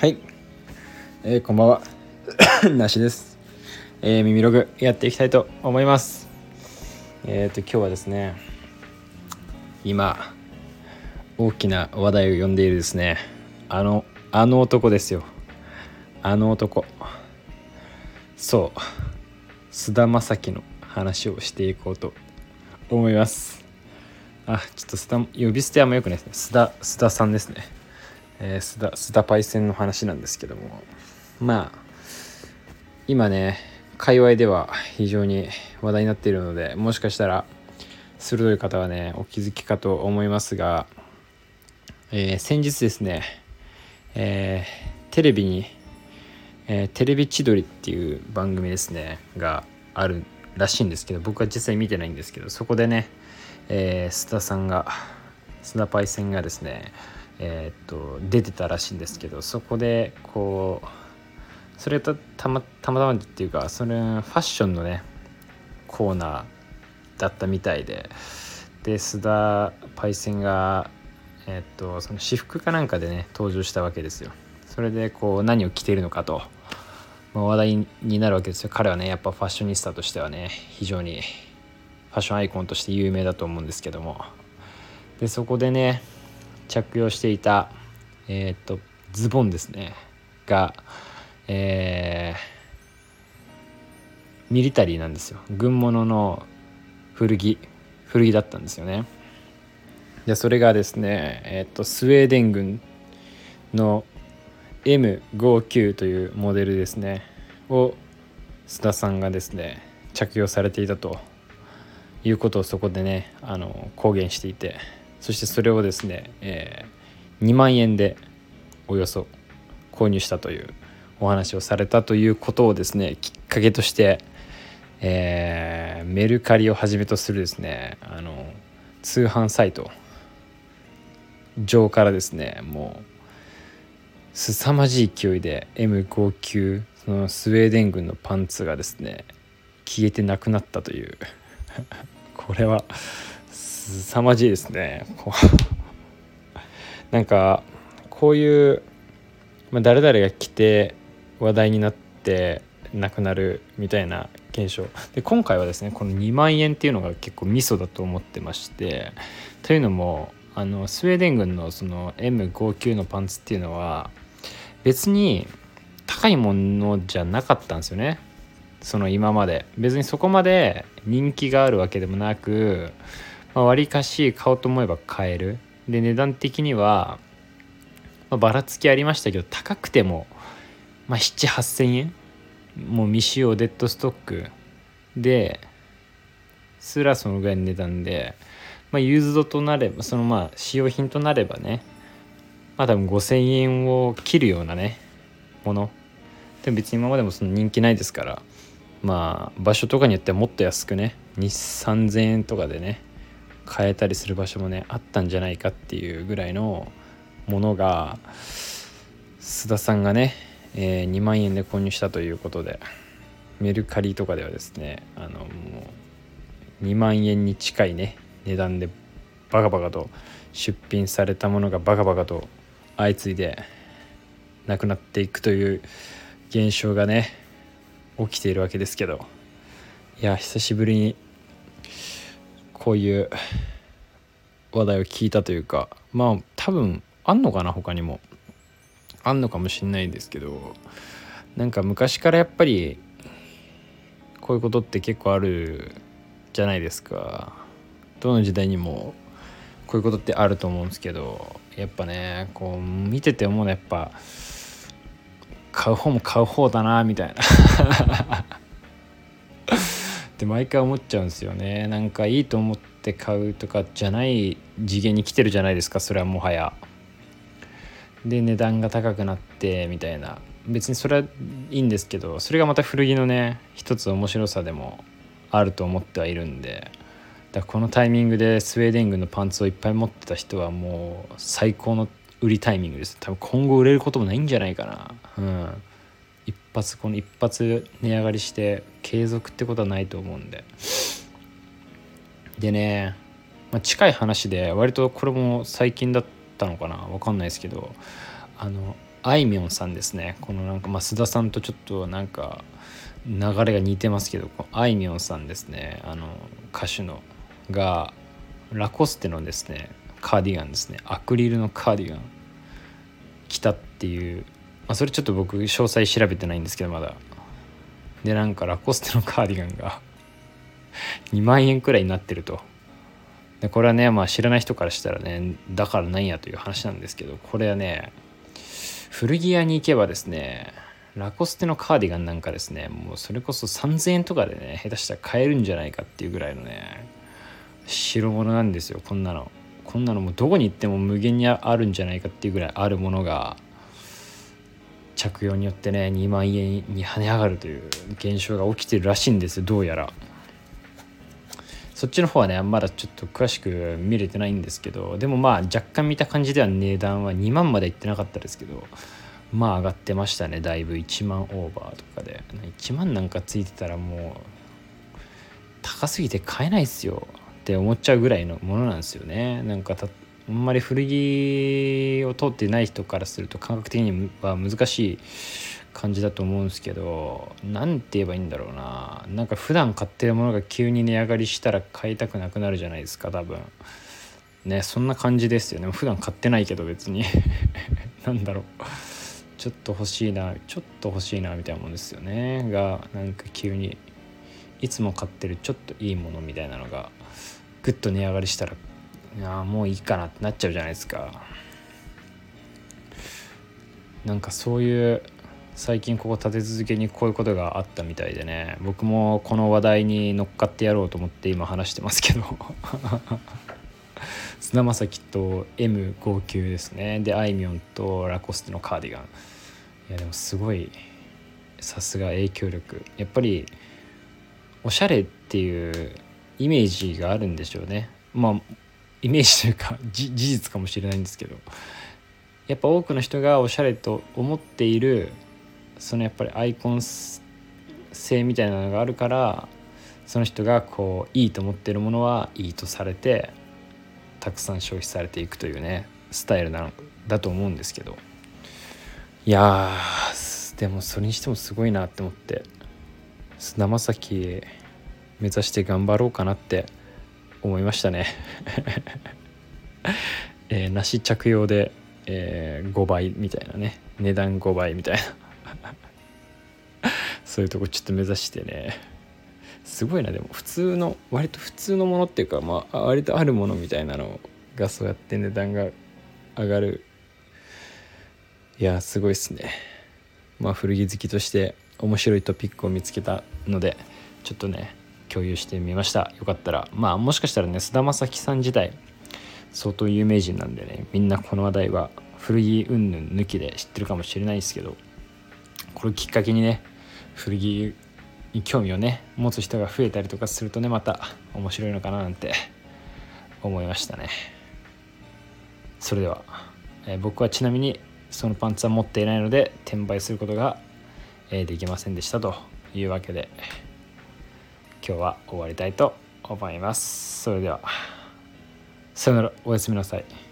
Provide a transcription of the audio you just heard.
はい、えー、こんばんは。なしです、えー、耳ログやっていきたいと思います。えっ、ー、と今日はですね今大きな話題を呼んでいるですねあのあの男ですよ。あの男。そう。菅田将暉の話をしていこうと思います。あちょっと須田呼び捨てあんまよくないですね。須田須田さんですね。えー、須田須田パイセンの話なんですけども。まあ今ね界隈では非常に話題になっているのでもしかしたら鋭い方はねお気づきかと思いますが、えー、先日ですね、えー、テレビに、えー、テレビ千鳥っていう番組ですねがあるらしいんですけど僕は実際見てないんですけどそこでね、えー、須田さんが須田パイセンがですねえー、っと出てたらしいんですけどそこでこうそれとたまたまたまっていうかそれファッションのねコーナーだったみたいでで須田パイセンがえー、っとその私服かなんかでね登場したわけですよ。それでこう何を着ているのかと、まあ、話題になるわけですよ。彼はねやっぱファッショニスタとしてはね非常にファッションアイコンとして有名だと思うんですけども。でそこでね着用していた、えー、っとズボンですね。が、えー、ミリタリーなんですよ。軍物の古着古着だったんですよね。でそれがですね、えー、っとスウェーデン軍の M59 というモデルですね。を須田さんがですね着用されていたということをそこでねあの公言していて。そしてそれをですね、えー、2万円でおよそ購入したというお話をされたということをですねきっかけとして、えー、メルカリをはじめとするですねあの通販サイト上からですねもう凄まじい勢いで M59 そのスウェーデン軍のパンツがですね消えてなくなったという。これは凄まじいですね。なんかこういう、まあ、誰々が来て話題になって亡くなるみたいな現象で今回はですねこの2万円っていうのが結構ミソだと思ってましてというのもあのスウェーデン軍のその M59 のパンツっていうのは別に高いものじゃなかったんですよね。その今まで。別にそこまで人気があるわけでもなくまあ、割かし買おうと思えば買える。で値段的には、まあ、ばらつきありましたけど高くても、まあ、78000円もう未使用デッドストック。ですらそのぐらいの値段で、まあ、ユーズドとなればそのまあ使用品となればねまあ多分5000円を切るようなねもの。でも別に今までもその人気ないですからまあ場所とかによってはもっと安くね2 3 0 0 0円とかでね買えたりする場所もねあったんじゃないかっていうぐらいのものが須田さんがね、えー、2万円で購入したということでメルカリとかではですねあのもう2万円に近いね値段でバカバカと出品されたものがバカバカと相次いでなくなっていくという現象がね起きているわけですけどいや久しぶりにこういう話題を聞いたというかまあ多分あんのかな他にも。あんのかもしんないですけどなんか昔からやっぱりこういうことって結構あるじゃないですか。どの時代にもこういうことってあると思うんですけどやっぱねこう見てて思うのはやっぱ買う方も買う方だなみたいな。って毎回思っちゃうんですよね。なんかいいと思って買うとかじゃない次元に来てるじゃないですか。それはもはや。で値段が高くなってみたいな。別にそれはいいんですけどそれがまた古着のね一つ面白さでもあると思ってはいるんで。だこのタイミングでスウェーデン軍のパンツをいっぱい持ってた人はもう最高の売りタイミングです。多分今後売れることもないんじゃないかな。うん。一発この一発値上がりして継続ってことはないと思うんで。でね、まあ、近い話で割とこれも最近だったのかな分かんないですけどあのあいみょんさんですね。このなんかまあ須田さんとちょっとなんか流れが似てますけどあいみょんさんですね。あの歌手のがラコステのですねカーディガンですね。アクリルのカーディガン。着たっていう、あ、それちょっと僕詳細調べてないんですけどまだ。でなんかラコステのカーディガンが 2万円くらいになってると。でこれはねまあ知らない人からしたらねだからなんやという話なんですけどこれはね古着屋に行けばですねラコステのカーディガンなんかですねもうそれこそ3000円とかでね下手したら買えるんじゃないかっていうぐらいのね代物なんですよこんなの。こんなのもうどこに行っても無限にあるんじゃないかっていうぐらいあるものが。着用によってね2万円に跳ね上がるという現象が起きてるらしいんですよどうやら。そっちの方はねまだちょっと詳しく見れてないんですけどでもまあ若干見た感じでは値段は2万までいってなかったですけどまあ上がってましたねだいぶ。1万オーバーとかで。1万なんかついてたらもう高すぎて買えないっすよって思っちゃうぐらいのものなんですよね。なんかたっあんまり古着を通ってない人からすると感覚的には難しい感じだと思うんですけど何て言えばいいんだろうな。なんか普段買ってるものが急に値上がりしたら買いたくなくなるじゃないですか多分。ねそんな感じですよね。普段買ってないけど別に。なんだろう。ちょっと欲しいなちょっと欲しいなみたいなもんですよね。がなんか急にいつも買ってるちょっといいものみたいなのがぐっと値上がりしたらいやもういいかなってなっちゃうじゃないですか。なんかそういう最近ここ立て続けにこういうことがあったみたいでね。僕もこの話題に乗っかってやろうと思って今話してますけど。菅田将暉と M59 ですね。であいみょんとラコステのカーディガン。いやでもすごいさすが影響力。やっぱりおしゃれっていうイメージがあるんでしょうね。まあイメージというか 事実かもしれないんですけどやっぱ多くの人がおしゃれと思っているそのやっぱりアイコン性みたいなのがあるからその人がこういいと思ってるものはいいとされてたくさん消費されていくというねスタイルなんだと思うんですけど。いやでもそれにしてもすごいなって思って菅田将暉目指して頑張ろうかなって思いましたね。えー、梨着用で、えー、5倍みたいなね。値段5倍みたいな。そういうとこちょっと目指してね。すごいな。でも普通の割と普通のものっていうかまあ割とあるものみたいなのがそうやって値段が上がる。いやすごいっすね。まあ古着好きとして面白いトピックを見つけたのでちょっとね共有してみました。よかったらまあもしかしたらね菅田将暉さん自体相当有名人なんでねみんなこの話題は古着云々抜きで知ってるかもしれないですけどこれきっかけにね古着に興味をね持つ人が増えたりとかするとねまた面白いのかななんて思いましたね。それでは、え、僕はちなみにそのパンツは持っていないので転売することが、え、できませんでしたというわけで今日は終わりたいと思います。それではさよなら。おやすみなさい。